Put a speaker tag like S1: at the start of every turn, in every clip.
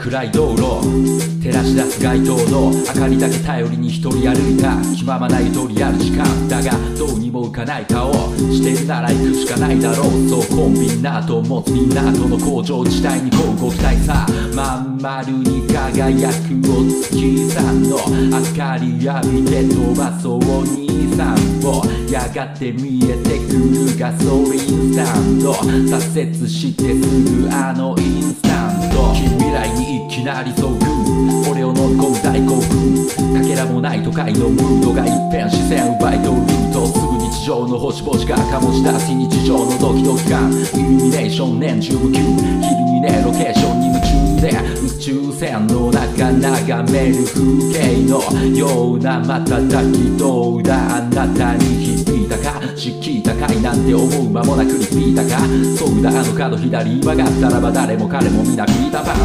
S1: 暗い道路照らし出す街灯の明かりだけ頼りに一人歩いた気ままなゆとりある時間だがどうにも浮かない顔してるなら行くしかないだろうそうコンビナートを持つみんなとの工場地帯にこうご期待さまん丸に輝くお月さんの明かり浴びて飛ばそうお兄さんをやがて見えてくるガソリンスタンド左折してすぐあのインスタント近未来にいきなり遭遇俺を飲み込む大興奮かけらもない都会のムードが一変視線奪い取るルートすぐ日常の星々が醸し出す非日常のドキドキ感イルミネーション年中無休。日々にねロケーションに夢中で。宇宙船の中眺める風景のような瞬きどうだ。あなたに響いたか。敷居高いなんて思う間もなくリピータか。そうだあの角左曲がったらば誰も彼も皆ピーターパンさ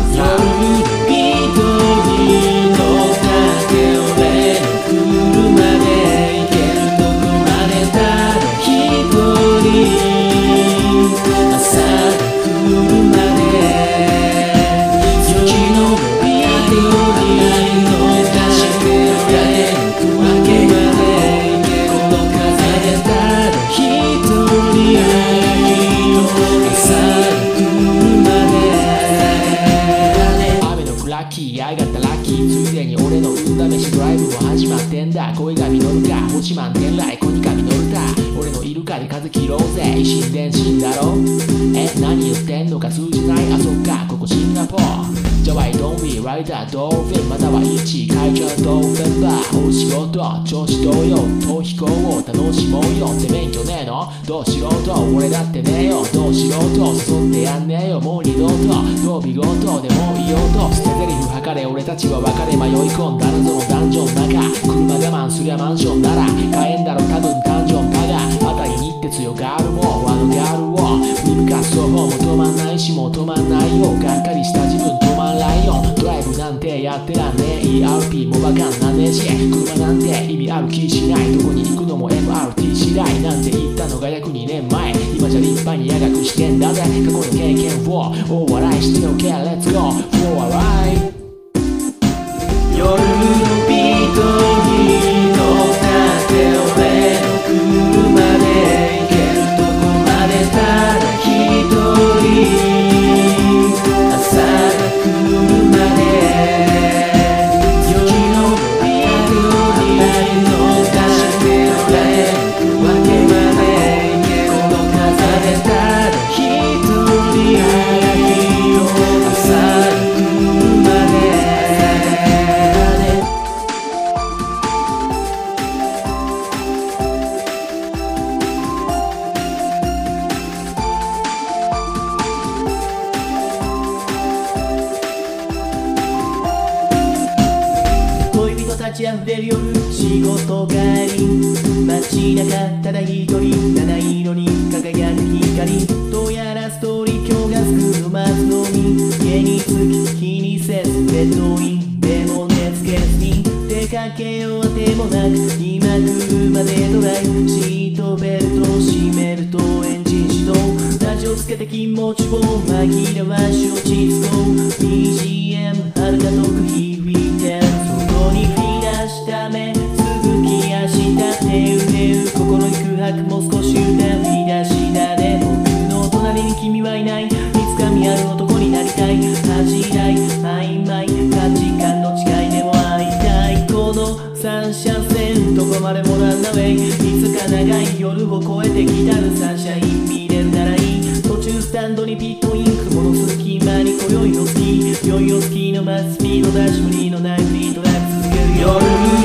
S2: 一人の竹俺恋が実るか星満点来子にか実るか俺のイルカで風切ろうぜ。一心伝心だろえ何言ってんのか通じない。あそっかここシンガポー。ルじゃあ Why don't we ride a dolphin または一会長ドーフェンバーお仕事調子同様逃避行を楽しもうよ。って免許ねえの？どうしろと？俺だってねえよ。どうしろと？誘ってやんねえよ。もう二度と。どう見事？でもいようと。捨て台詞吐かれ俺たちは別れ迷い込んだ。謎のダンジョンの中車我慢すりゃマンションなら。買えんだろやってらんねえ。ERP もバカんなねえし車なんて意味ある気しない。どこに行くのも MRT 次第。なんて言ったのが約2年前。今じゃ立派に長くしてんだぜ。過去の経験を。大笑いしておけ。Let's go for a ride 夜人たち溢れる夜仕事帰り街中ただ一人七色に輝く光どうやらストーリー今日がすくの待つのみ家に着き気にせずベッドインでも寝つけずに出かけようあてもなく今車でドライブシートベルト閉めるとエンジン始動ラジオつけて気持ちを紛らわし落ち着こう BGM 遥か遠く心に空白も少し歌振り出したで僕の隣に君はいないいつか見合う男になりたい恥じない曖昧価値観の違いでも会いたいこの三車線どこまでもランナウェイいつか長い夜を越えてきたるサンシャイン見れるならいい途中スタンドにピットイン雲の隙間に今宵のスキー酔いをスキーのマスピードダッシュ無理のないフリードライブ続ける夜